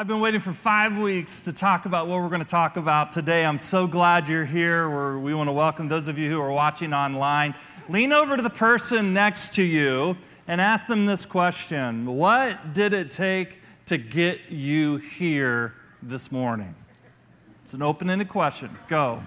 I've been waiting for five weeks to talk about what we're going to talk about today. I'm so glad you're here. We're, we want to welcome those of you who are watching online. Lean over to the person next to you and ask them this question What did it take to get you here this morning? It's an open ended question. Go.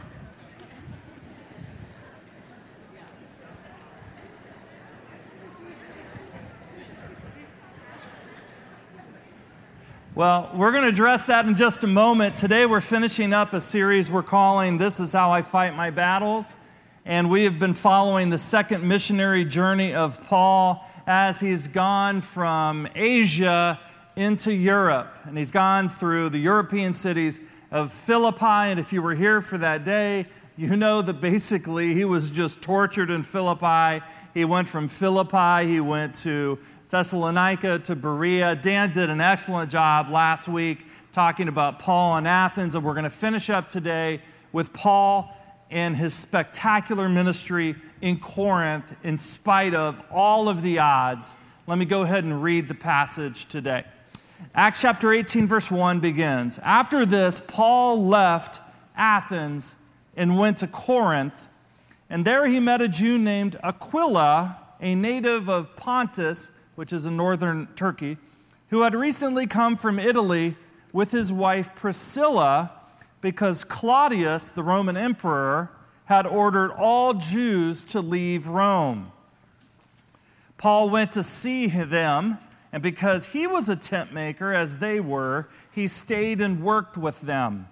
Well, we're going to address that in just a moment. Today, we're finishing up a series we're calling This is How I Fight My Battles. And we have been following the second missionary journey of Paul as he's gone from Asia into Europe. And he's gone through the European cities of Philippi. And if you were here for that day, you know that basically he was just tortured in Philippi. He went from Philippi, he went to Thessalonica to Berea. Dan did an excellent job last week talking about Paul in Athens, and we're going to finish up today with Paul and his spectacular ministry in Corinth in spite of all of the odds. Let me go ahead and read the passage today. Acts chapter 18, verse 1 begins After this, Paul left Athens and went to Corinth, and there he met a Jew named Aquila, a native of Pontus which is in northern Turkey, who had recently come from Italy with his wife Priscilla because Claudius, the Roman emperor, had ordered all Jews to leave Rome. Paul went to see them, and because he was a tent maker, as they were, he stayed and worked with them.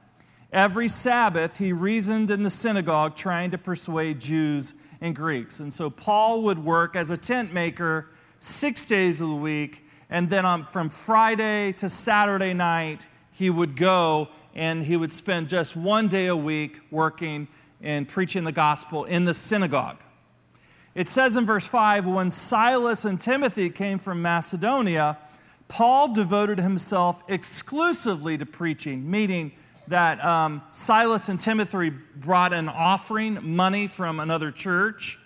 Every Sabbath, he reasoned in the synagogue, trying to persuade Jews and Greeks. And so Paul would work as a tent maker six days of the week. And then on, from Friday to Saturday night, he would go and he would spend just one day a week working and preaching the gospel in the synagogue. It says in verse 5 when Silas and Timothy came from Macedonia, Paul devoted himself exclusively to preaching, meaning that um, Silas and Timothy brought an offering, money from another church,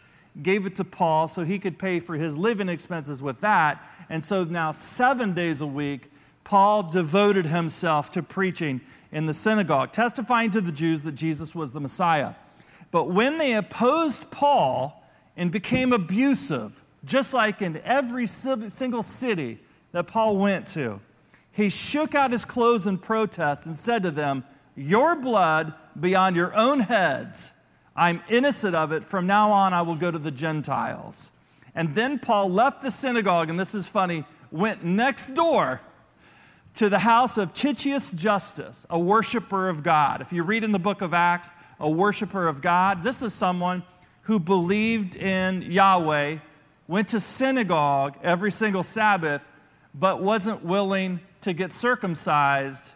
gave it to Paul so he could pay for his living expenses with that. And so now, seven days a week, Paul devoted himself to preaching in the synagogue, testifying to the Jews that Jesus was the Messiah. But when they opposed Paul and became abusive, just like in every single city that Paul went to, he shook out his clothes in protest and said to them, Your blood be on your own heads. I'm innocent of it. From now on, I will go to the Gentiles. And then Paul left the synagogue, and this is funny, went next door to the house of Titius Justus, a worshiper of God. If you read in the book of Acts, a worshiper of God, this is someone who believed in Yahweh, went to synagogue every single Sabbath, but wasn't willing to get circumcised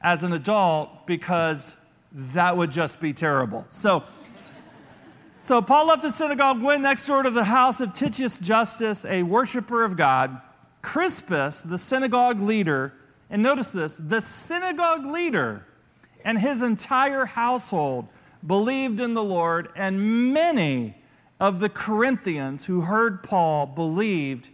as an adult because that would just be terrible. So, so Paul left the synagogue, went next door to the house of Titius Justus, a worshiper of God. Crispus, the synagogue leader, and notice this the synagogue leader and his entire household believed in the Lord, and many of the Corinthians who heard Paul believed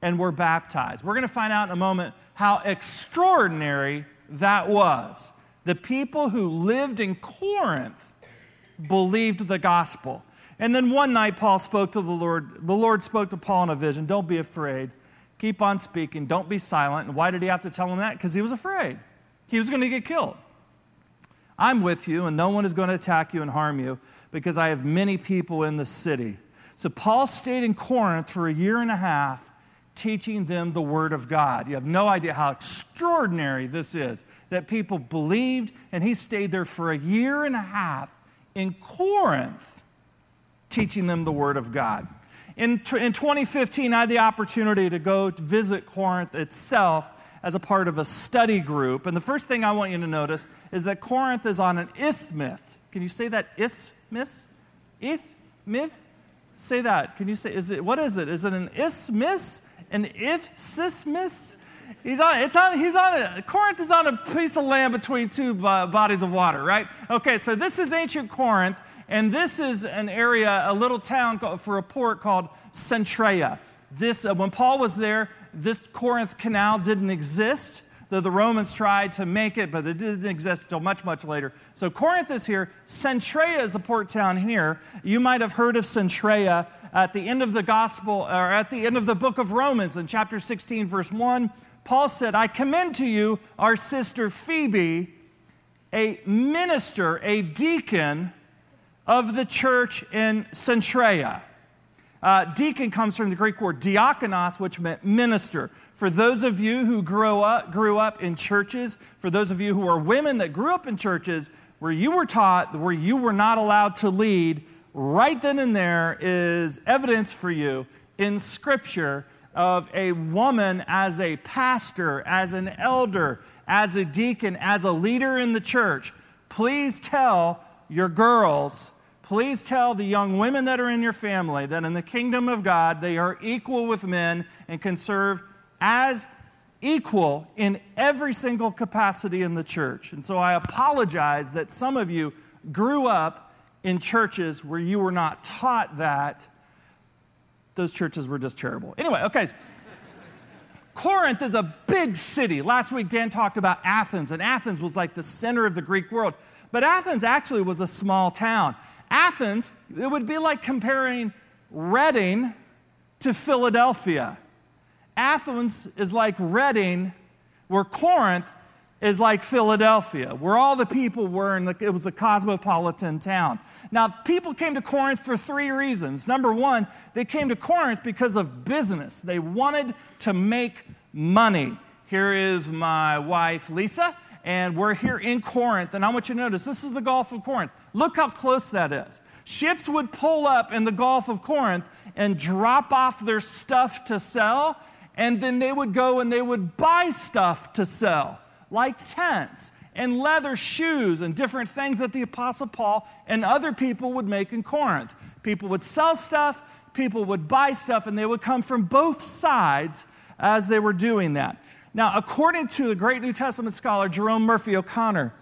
and were baptized. We're going to find out in a moment how extraordinary that was. The people who lived in Corinth believed the gospel. And then one night, Paul spoke to the Lord. The Lord spoke to Paul in a vision Don't be afraid. Keep on speaking. Don't be silent. And why did he have to tell him that? Because he was afraid. He was going to get killed. I'm with you, and no one is going to attack you and harm you because I have many people in the city. So Paul stayed in Corinth for a year and a half teaching them the Word of God. You have no idea how extraordinary this is that people believed, and he stayed there for a year and a half in Corinth teaching them the Word of God. In, in 2015, I had the opportunity to go to visit Corinth itself as a part of a study group. And the first thing I want you to notice is that Corinth is on an isthmus. Can you say that? Isthmus? Isthmus? Say that. Can you say, is it, what is it? Is it an isthmus? An isthmus? He's on, it's on, he's on, a, Corinth is on a piece of land between two bodies of water, right? Okay, so this is ancient Corinth. And this is an area, a little town for a port called Cenchreae. This, uh, when Paul was there, this Corinth Canal didn't exist. though the Romans tried to make it, but it didn't exist until much, much later. So Corinth is here. Cenchreae is a port town here. You might have heard of Cenchreae at the end of the gospel, or at the end of the book of Romans in chapter 16, verse 1. Paul said, I commend to you our sister Phoebe, a minister, a deacon of the church in Cenchreae. Uh, deacon comes from the Greek word diakonos, which meant minister. For those of you who grew up, grew up in churches, for those of you who are women that grew up in churches where you were taught, where you were not allowed to lead, right then and there is evidence for you in Scripture of a woman as a pastor, as an elder, as a deacon, as a leader in the church. Please tell your girls Please tell the young women that are in your family that in the kingdom of God, they are equal with men and can serve as equal in every single capacity in the church. And so I apologize that some of you grew up in churches where you were not taught that. Those churches were just terrible. Anyway, okay. Corinth is a big city. Last week, Dan talked about Athens, and Athens was like the center of the Greek world. But Athens actually was a small town. Athens, it would be like comparing Reading to Philadelphia. Athens is like Reading, where Corinth is like Philadelphia, where all the people were, and it was a cosmopolitan town. Now, people came to Corinth for three reasons. Number one, they came to Corinth because of business, they wanted to make money. Here is my wife, Lisa and we're here in Corinth. And I want you to notice this is the Gulf of Corinth. Look how close that is. Ships would pull up in the Gulf of Corinth and drop off their stuff to sell, and then they would go and they would buy stuff to sell, like tents and leather shoes and different things that the Apostle Paul and other people would make in Corinth. People would sell stuff, people would buy stuff, and they would come from both sides as they were doing that. Now, according to the great New Testament scholar Jerome Murphy O'Connor,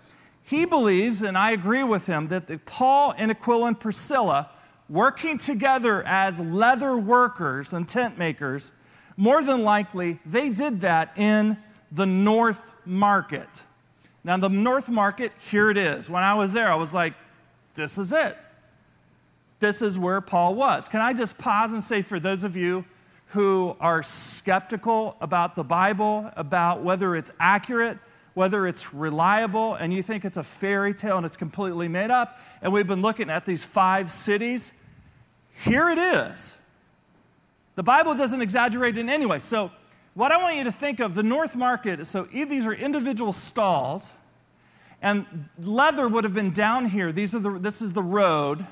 he believes, and I agree with him, that Paul and Aquila and Priscilla, working together as leather workers and tent makers, more than likely they did that in the North Market. Now, the North Market, here it is. When I was there, I was like, this is it. This is where Paul was. Can I just pause and say, for those of you who are skeptical about the Bible, about whether it's accurate, whether it's reliable, and you think it's a fairy tale and it's completely made up. And we've been looking at these five cities. Here it is. The Bible doesn't exaggerate in any way. So, what I want you to think of the North Market so these are individual stalls, and leather would have been down here. These are the, this is the road.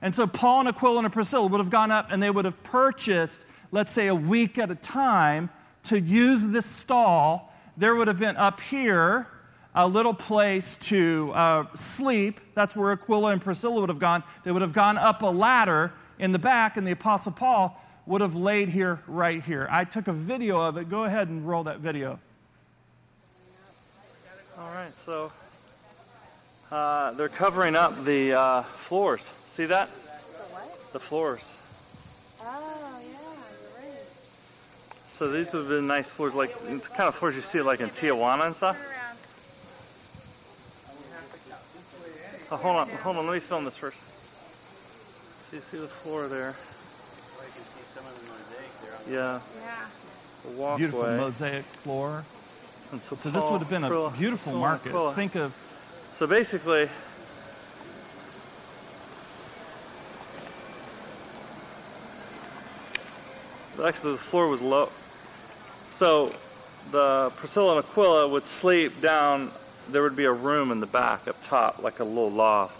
And so Paul and Aquila and Priscilla would have gone up and they would have purchased let's say, a week at a time to use this stall, there would have been up here a little place to uh, sleep. That's where Aquila and Priscilla would have gone. They would have gone up a ladder in the back, and the Apostle Paul would have laid here, right here. I took a video of it. Go ahead and roll that video. All right, so uh, they're covering up the uh, floors. See that? The, the floors. So these would have been nice floors, like the kind of floors you see like in Tijuana and stuff. Oh, hold on, hold on. Let me film this first. So you see the floor there. Yeah. Yeah. walkway. Beautiful mosaic floor. So, so this would have been a beautiful market. Think of. So basically, actually the floor was low so the Priscilla and Aquila would sleep down, there would be a room in the back up top, like a little loft.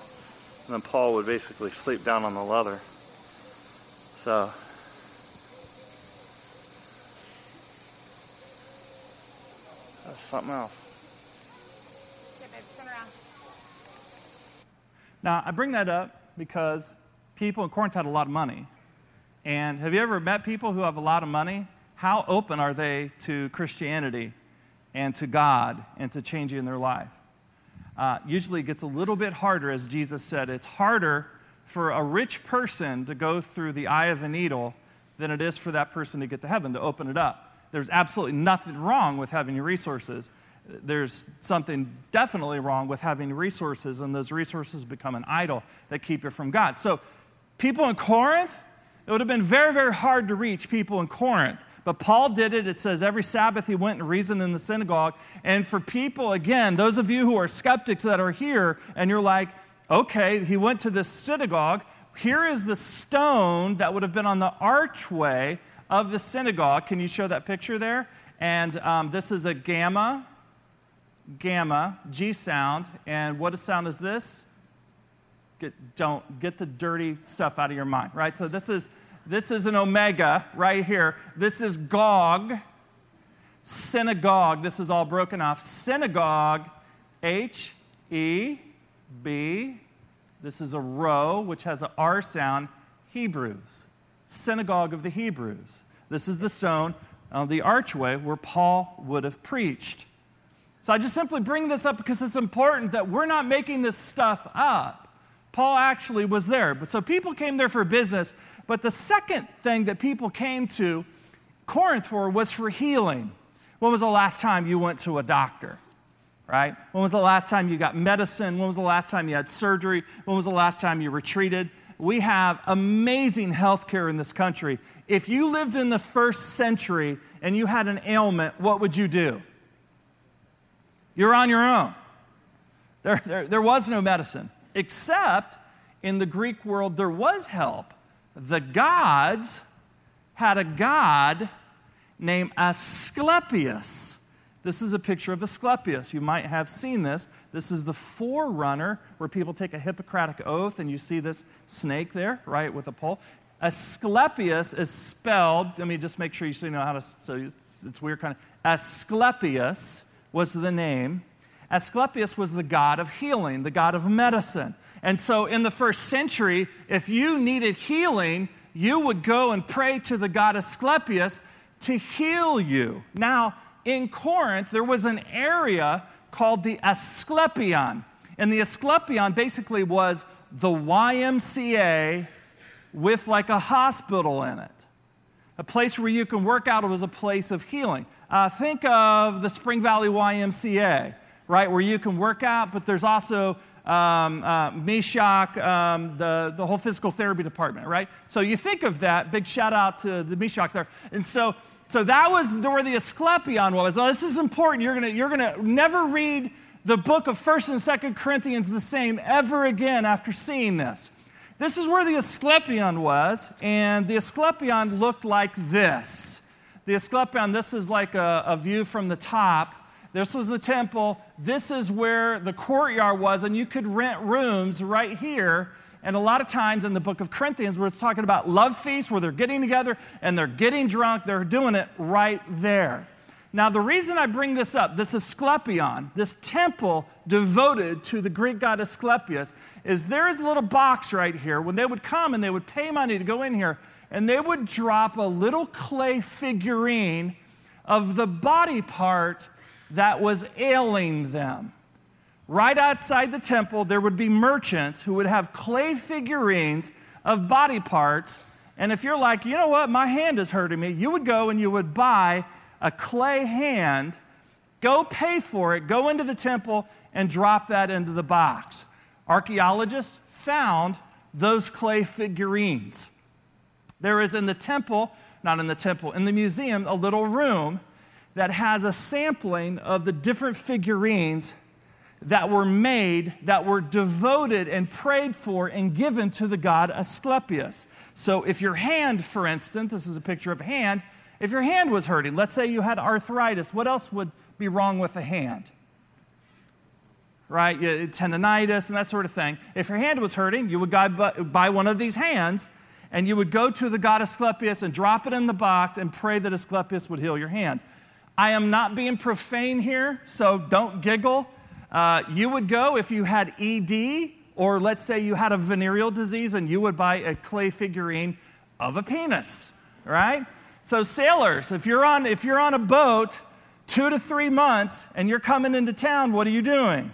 And then Paul would basically sleep down on the leather. So. That's something else. Now, I bring that up because people in Corinth had a lot of money. And have you ever met people who have a lot of money how open are they to Christianity and to God and to changing their life? Uh, usually it gets a little bit harder, as Jesus said. It's harder for a rich person to go through the eye of a needle than it is for that person to get to heaven, to open it up. There's absolutely nothing wrong with having your resources. there's something definitely wrong with having resources, and those resources become an idol that keep you from God. So, people in Corinth, it would have been very, very hard to reach people in Corinth. But Paul did it. It says every Sabbath he went and reasoned in the synagogue. And for people, again, those of you who are skeptics that are here, and you're like, okay, he went to this synagogue. Here is the stone that would have been on the archway of the synagogue. Can you show that picture there? And um, this is a gamma, gamma, G sound. And what a sound is this? Get, don't get the dirty stuff out of your mind, right? So this is this is an omega right here. This is Gog, synagogue. This is all broken off. Synagogue, H E B. This is a rho which has an R sound. Hebrews, synagogue of the Hebrews. This is the stone on the archway where Paul would have preached. So I just simply bring this up because it's important that we're not making this stuff up. Paul actually was there. But so people came there for business. But the second thing that people came to Corinth for was for healing. When was the last time you went to a doctor? Right? When was the last time you got medicine? When was the last time you had surgery? When was the last time you were treated? We have amazing health care in this country. If you lived in the first century and you had an ailment, what would you do? You're on your own. There, there, there was no medicine, except in the Greek world, there was help. The gods had a god named Asclepius. This is a picture of Asclepius. You might have seen this. This is the forerunner where people take a Hippocratic oath, and you see this snake there, right, with a pole. Asclepius is spelled, let me just make sure you know how to, so it's, it's weird kind of. Asclepius was the name. Asclepius was the god of healing, the god of medicine. And so in the first century, if you needed healing, you would go and pray to the god Asclepius to heal you. Now, in Corinth, there was an area called the Asclepion. And the Asclepion basically was the YMCA with like a hospital in it. A place where you can work out. It was a place of healing. Uh, think of the Spring Valley YMCA, right, where you can work out, but there's also um, uh, Meshach, um, the, the whole physical therapy department, right? So you think of that. Big shout out to the Meshach there. And so, so that was where the Asclepion was. Now, this is important. You're going you're gonna never read the book of 1st and 2nd Corinthians the same ever again after seeing this. This is where the Asclepion was, and the Asclepion looked like this. The Asclepion, this is like a, a view from the top this was the temple. This is where the courtyard was, and you could rent rooms right here. And a lot of times in the book of Corinthians, where it's talking about love feasts, where they're getting together and they're getting drunk, they're doing it right there. Now, the reason I bring this up, this Asclepion, this temple devoted to the Greek god Asclepius, is there is a little box right here. When they would come and they would pay money to go in here, and they would drop a little clay figurine of the body part that was ailing them. Right outside the temple, there would be merchants who would have clay figurines of body parts. And if you're like, you know what, my hand is hurting me, you would go and you would buy a clay hand, go pay for it, go into the temple, and drop that into the box. Archaeologists found those clay figurines. There is in the temple, not in the temple, in the museum, a little room that has a sampling of the different figurines that were made, that were devoted and prayed for and given to the god Asclepius. So, if your hand, for instance, this is a picture of a hand, if your hand was hurting, let's say you had arthritis, what else would be wrong with the hand? Right? Tendonitis and that sort of thing. If your hand was hurting, you would buy one of these hands and you would go to the god Asclepius and drop it in the box and pray that Asclepius would heal your hand. I am not being profane here, so don't giggle. Uh, you would go if you had ED, or let's say you had a venereal disease, and you would buy a clay figurine of a penis, right? So, sailors, if you're on, if you're on a boat two to three months and you're coming into town, what are you doing?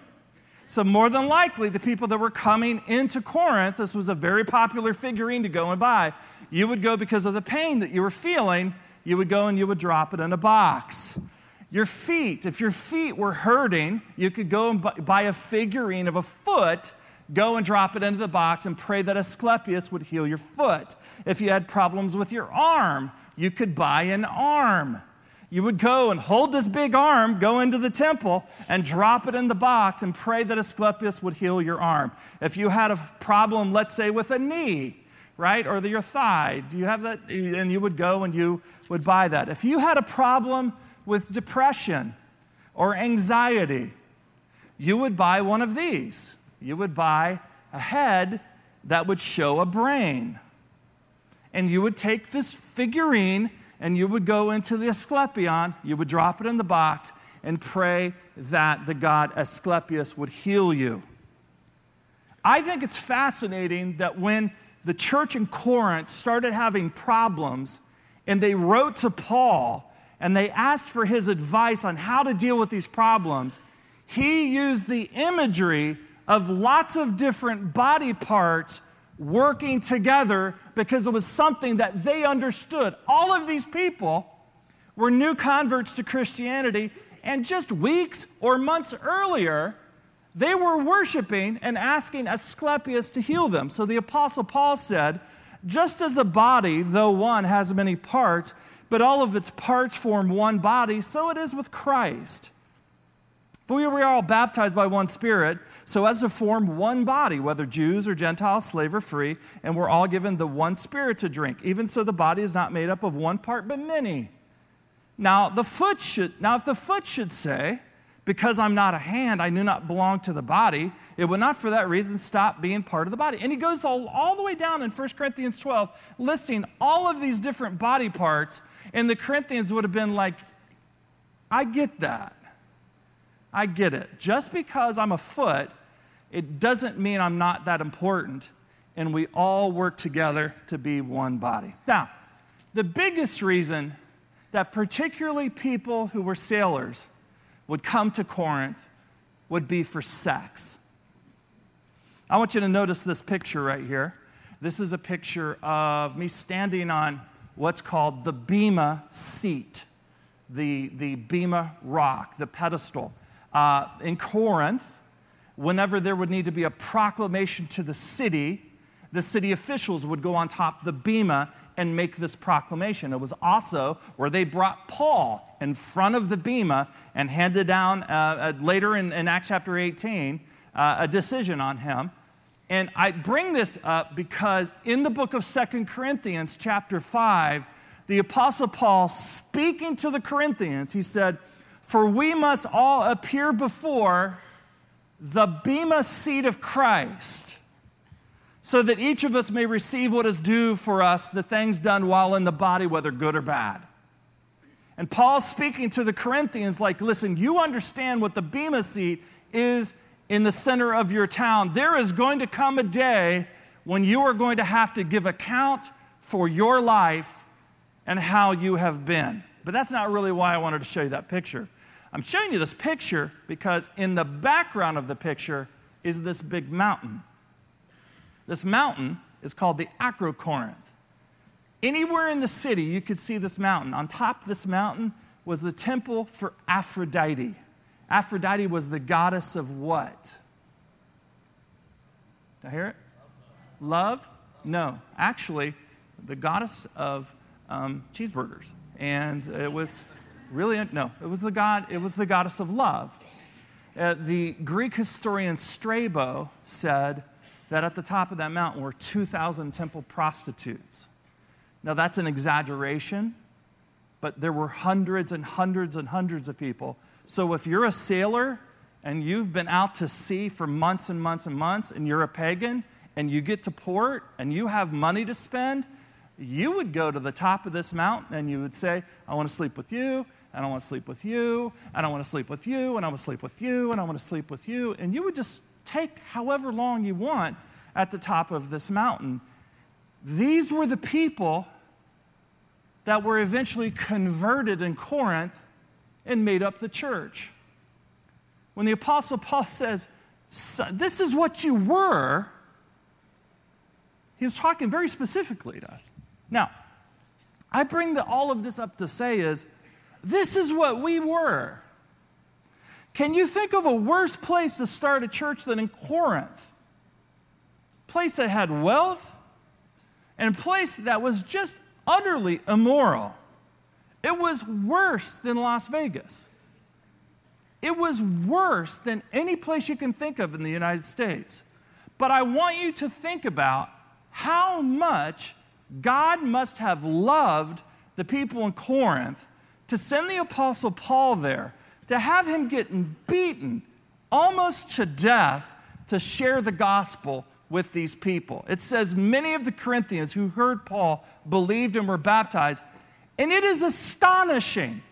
So, more than likely, the people that were coming into Corinth, this was a very popular figurine to go and buy. You would go because of the pain that you were feeling you would go and you would drop it in a box. Your feet, if your feet were hurting, you could go and buy a figurine of a foot, go and drop it into the box and pray that Asclepius would heal your foot. If you had problems with your arm, you could buy an arm. You would go and hold this big arm, go into the temple, and drop it in the box and pray that Asclepius would heal your arm. If you had a problem, let's say, with a knee, right, or the, your thigh, do you have that? And you would go and you would buy that. If you had a problem with depression or anxiety, you would buy one of these. You would buy a head that would show a brain. And you would take this figurine and you would go into the Asclepion, you would drop it in the box, and pray that the god Asclepius would heal you. I think it's fascinating that when the church in Corinth started having problems and they wrote to Paul and they asked for his advice on how to deal with these problems, he used the imagery of lots of different body parts working together because it was something that they understood. All of these people were new converts to Christianity, and just weeks or months earlier, they were worshiping and asking Asclepius to heal them. So the Apostle Paul said, Just as a body, though one, has many parts, but all of its parts form one body, so it is with Christ. For we were all baptized by one Spirit, so as to form one body, whether Jews or Gentiles, slave or free, and we're all given the one Spirit to drink. Even so, the body is not made up of one part, but many. Now, the foot should, now if the foot should say, because I'm not a hand, I do not belong to the body, it would not for that reason stop being part of the body. And he goes all, all the way down in 1 Corinthians 12, listing all of these different body parts, and the Corinthians would have been like, I get that. I get it. Just because I'm a foot, it doesn't mean I'm not that important, and we all work together to be one body. Now, the biggest reason that particularly people who were sailors would come to Corinth would be for sex. I want you to notice this picture right here. This is a picture of me standing on what's called the Bema seat, the, the Bema rock, the pedestal. Uh, in Corinth, whenever there would need to be a proclamation to the city, the city officials would go on top the bema and make this proclamation. It was also where they brought Paul in front of the bema and handed down uh, uh, later in, in, Acts chapter 18 uh, a decision on him. And I bring this up because in the book of Second Corinthians, chapter 5, the Apostle Paul, speaking to the Corinthians, he said, for we must all appear before the Bema seat of Christ, so that each of us may receive what is due for us, the things done while in the body, whether good or bad. And Paul's speaking to the Corinthians, like, listen, you understand what the Bema seat is in the center of your town. There is going to come a day when you are going to have to give account for your life and how you have been. But that's not really why I wanted to show you that picture. I'm showing you this picture because in the background of the picture is this big mountain. This mountain is called the Acrocorinth. Anywhere in the city, you could see this mountain. On top of this mountain was the temple for Aphrodite. Aphrodite was the goddess of what? Did I hear it? Love? No. Actually, the goddess of um, cheeseburgers. And it was Really? No. It was the god. It was the goddess of love. Uh, the Greek historian Strabo said that at the top of that mountain were 2,000 temple prostitutes. Now that's an exaggeration, but there were hundreds and hundreds and hundreds of people. So if you're a sailor and you've been out to sea for months and months and months, and you're a pagan, and you get to port and you have money to spend, you would go to the top of this mountain and you would say, I want to sleep with you, and I want to sleep with you, and I want to sleep with you, and I want to sleep with you, and I want to sleep with you. And you would just take however long you want at the top of this mountain. These were the people that were eventually converted in Corinth and made up the church. When the Apostle Paul says, This is what you were, he was talking very specifically to us. Now, I bring the, all of this up to say is This is what we were. Can you think of a worse place to start a church than in Corinth? Place that had wealth and a place that was just utterly immoral. It was worse than Las Vegas. It was worse than any place you can think of in the United States. But I want you to think about how much God must have loved the people in Corinth to send the Apostle Paul there, to have him getting beaten almost to death to share the gospel with these people. It says many of the Corinthians who heard Paul believed and were baptized. And it is astonishing.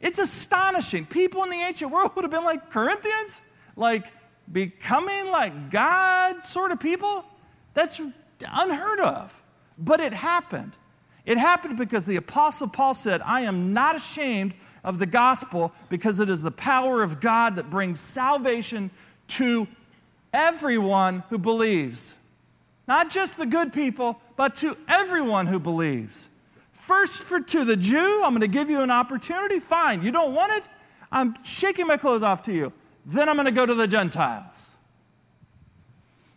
It's astonishing. People in the ancient world would have been like Corinthians, like becoming like God sort of people. That's unheard of. But it happened. It happened because the Apostle Paul said, I am not ashamed of the gospel because it is the power of God that brings salvation to everyone who believes. Not just the good people, but to everyone who believes. First, for to the Jew, I'm going to give you an opportunity. Fine, you don't want it? I'm shaking my clothes off to you. Then I'm going to go to the Gentiles.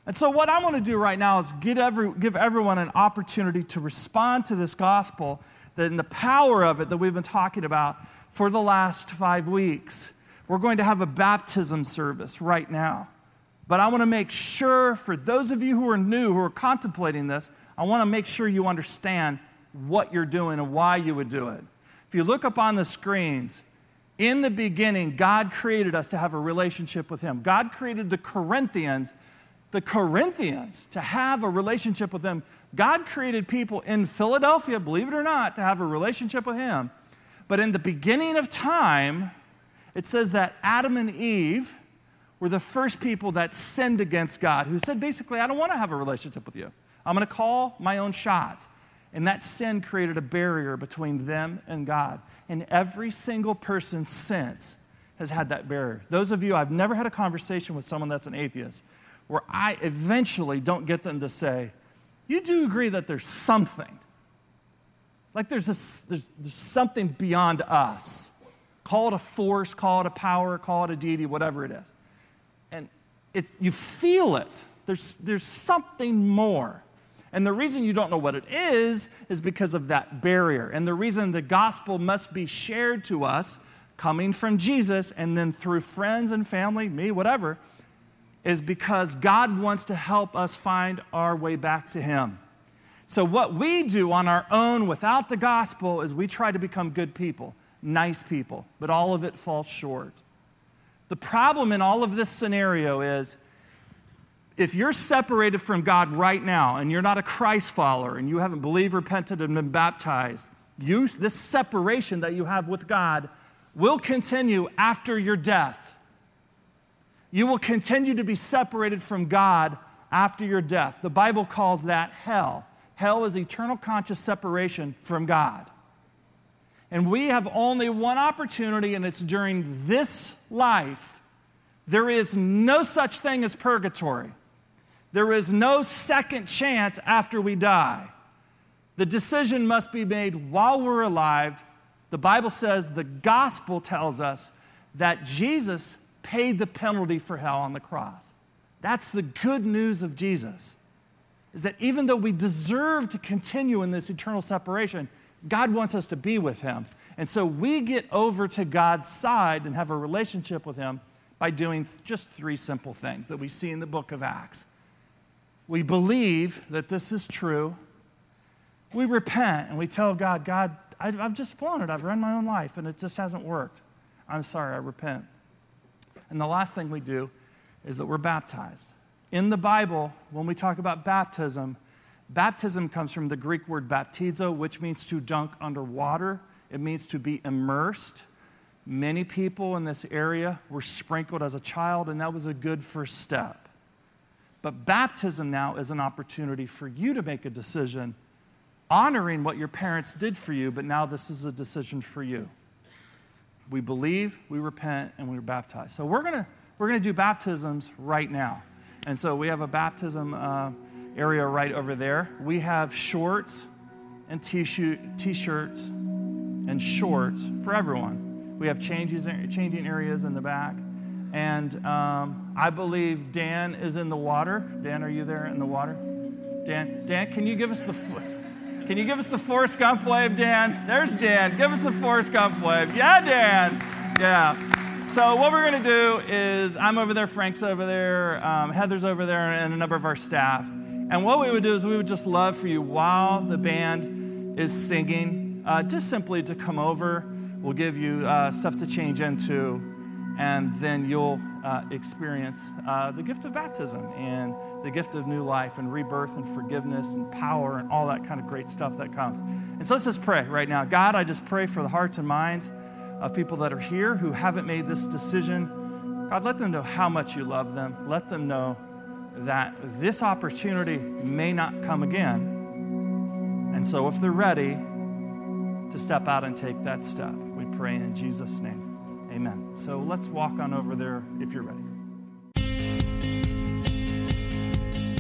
And so, what I want to do right now is every, give everyone an opportunity to respond to this gospel that in the power of it that we've been talking about for the last five weeks. We're going to have a baptism service right now. But I want to make sure, for those of you who are new, who are contemplating this, I want to make sure you understand what you're doing and why you would do it. If you look up on the screens, in the beginning, God created us to have a relationship with Him. God created the Corinthians, the Corinthians, to have a relationship with Him. God created people in Philadelphia, believe it or not, to have a relationship with Him. But in the beginning of time, it says that Adam and Eve were the first people that sinned against God, who said, basically, I don't want to have a relationship with you. I'm going to call my own shots. And that sin created a barrier between them and God. And every single person since has had that barrier. Those of you, I've never had a conversation with someone that's an atheist where I eventually don't get them to say, You do agree that there's something. Like there's, a, there's, there's something beyond us. Call it a force, call it a power, call it a deity, whatever it is. It's, you feel it. There's, there's something more. And the reason you don't know what it is is because of that barrier. And the reason the gospel must be shared to us, coming from Jesus and then through friends and family, me, whatever, is because God wants to help us find our way back to Him. So, what we do on our own without the gospel is we try to become good people, nice people, but all of it falls short. The problem in all of this scenario is if you're separated from God right now and you're not a Christ follower and you haven't believed, repented, and been baptized, you, this separation that you have with God will continue after your death. You will continue to be separated from God after your death. The Bible calls that hell. Hell is eternal conscious separation from God. And we have only one opportunity, and it's during this life. There is no such thing as purgatory. There is no second chance after we die. The decision must be made while we're alive. The Bible says, the gospel tells us that Jesus paid the penalty for hell on the cross. That's the good news of Jesus. Is that even though we deserve to continue in this eternal separation, God wants us to be with Him. And so we get over to God's side and have a relationship with Him by doing just three simple things that we see in the book of Acts we believe that this is true. We repent and we tell God, God, I've just blown it. I've run my own life and it just hasn't worked. I'm sorry, I repent. And the last thing we do is that we're baptized. In the Bible, when we talk about baptism, baptism comes from the Greek word baptizo, which means to dunk underwater. It means to be immersed. Many people in this area were sprinkled as a child, and that was a good first step. But baptism now is an opportunity for you to make a decision honoring what your parents did for you, but now this is a decision for you. We believe, we repent, and we're baptized. So we're going to we're to do baptisms right now. And so we have a baptism uh, area right over there. We have shorts and t shirts and shorts for everyone. We have changes, changing areas in the back. And um, I believe Dan is in the water. Dan, are you there in the water? Dan, Dan, can you give us the can you give us the Forrest Gump wave, Dan? There's Dan. Give us the Forrest Gump wave. Yeah, Dan. Yeah. So what we're to do is I'm over there, Frank's over there, um, Heather's over there, and a number of our staff. And what we would do is we would just love for you while the band is singing, uh, just simply to come over. We'll give you uh, stuff to change into and then you'll uh, experience uh, the gift of baptism and the gift of new life and rebirth and forgiveness and power and all that kind of great stuff that comes. And so let's just pray right now. God, I just pray for the hearts and minds of people that are here who haven't made this decision. God, let them know how much you love them. Let them know that this opportunity may not come again. And so if they're ready to step out and take that step, we pray in Jesus' name. Amen. So let's walk on over there if you're ready.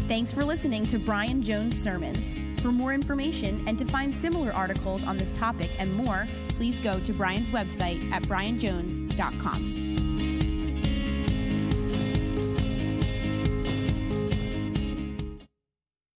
Thanks for listening to Brian Jones Sermons. For more information and to find similar articles on this topic and more, please go to Brian's website at brianjones.com.